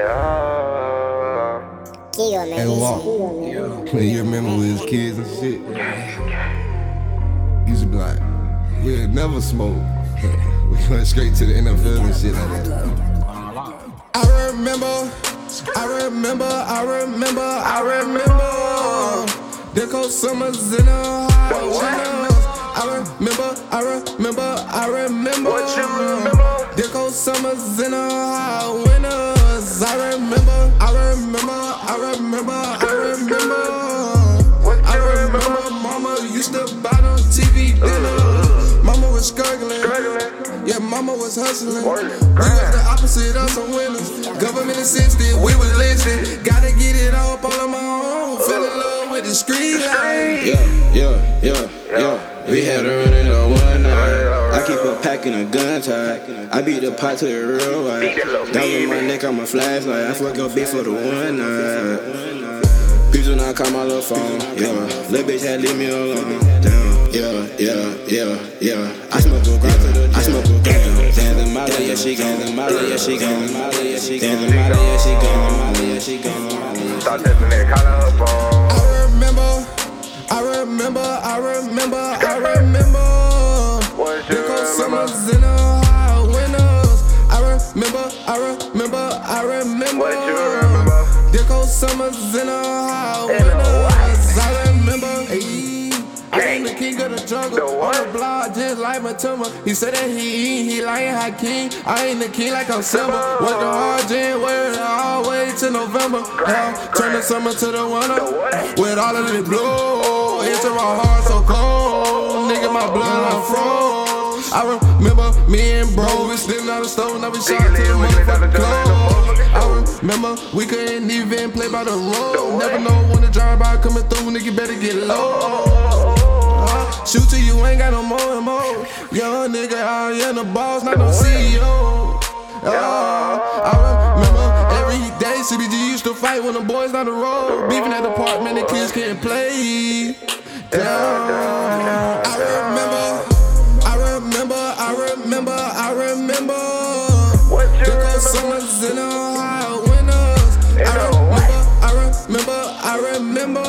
Yeah. Keggo, man. Hey, walk. Man, you remember we was kids and shit? Used to be like, we'll never smoke. we went straight to the NFL and shit like that. I remember, I remember, I remember, I remember. There goes summers in the high winters. I remember, I remember, I remember. What you remember? There goes summers in the high winters. I remember, I remember, I remember, I remember. What I remember remember? mama used to buy on TV dinner. Mama was struggling. Struggling. Yeah, mama was hustling. We was the opposite of some winners. Government assisted, we was listed. Gotta get it up all on my own. Fell in love with the street life. Yeah, yeah, yeah, yeah. We had her running on one night. I keep a pack and a gun tight. I beat the pot to the real white. Down on my neck, I'm a flashlight. I fuck up bitch for the one night. People not call my little phone. Yeah, little bitch had leave me alone. Damn, yeah, yeah, yeah, yeah. I smoke a gram. I smoke a gram. Dance in Molly, yeah, she gone. Molly, yeah, she gone. Molly, yeah, she gone. Dance in Molly, yeah, she gone. Molly, yeah, she gone. Molly, yeah, she Start testing that collar up on. I remember, I remember, I remember, I remember. Remember, I remember, I remember. What you remember? There goes summers in the high In the winters. I remember. Hey, I am the king of the jungle. The On the block, just like Matuma. He said that he he lying high king. I ain't the king like I'm Simba. Work the hard January all the way to November. Hell, turn the summer to the winter. what? With all of the blue, into my heart so cold. Nigga, my blood I froze. I remember me and bro, we sitting on the stove, now we shot to the motherfucking. I remember we couldn't even play by the road. Never know when the drive by coming through, nigga better get low. Shoot till you ain't got no more and more. Young nigga out here in the boss, not no CEO. I remember every day CBG used to fight when the boys down the road. Beefing at the apartment, the kids can't play. Damn. I remember.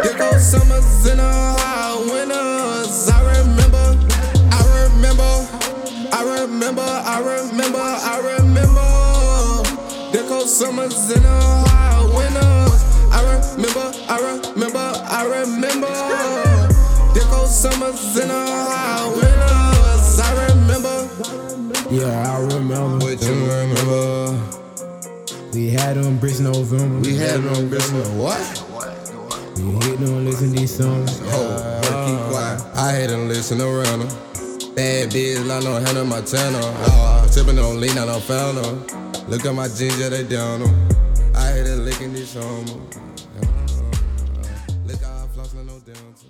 There goes summers in the high winters. I remember, I remember, I remember, I remember, I remember. There goes summers in the high winters. I remember, I remember, I remember. There goes summers in the high winters. I remember. Yeah, I remember. What you remember? We had them bricks November. We had no business. What? We hit them listen to these songs. Oh, keep quiet. I hate to listen around her. Bad bitch, I know handle my tenor. Oh, tipping on lean, I don't found her. Look at my jeans, yeah, they down them. I hate to licking this homo. Uh, uh, uh, look how I floss, no down to.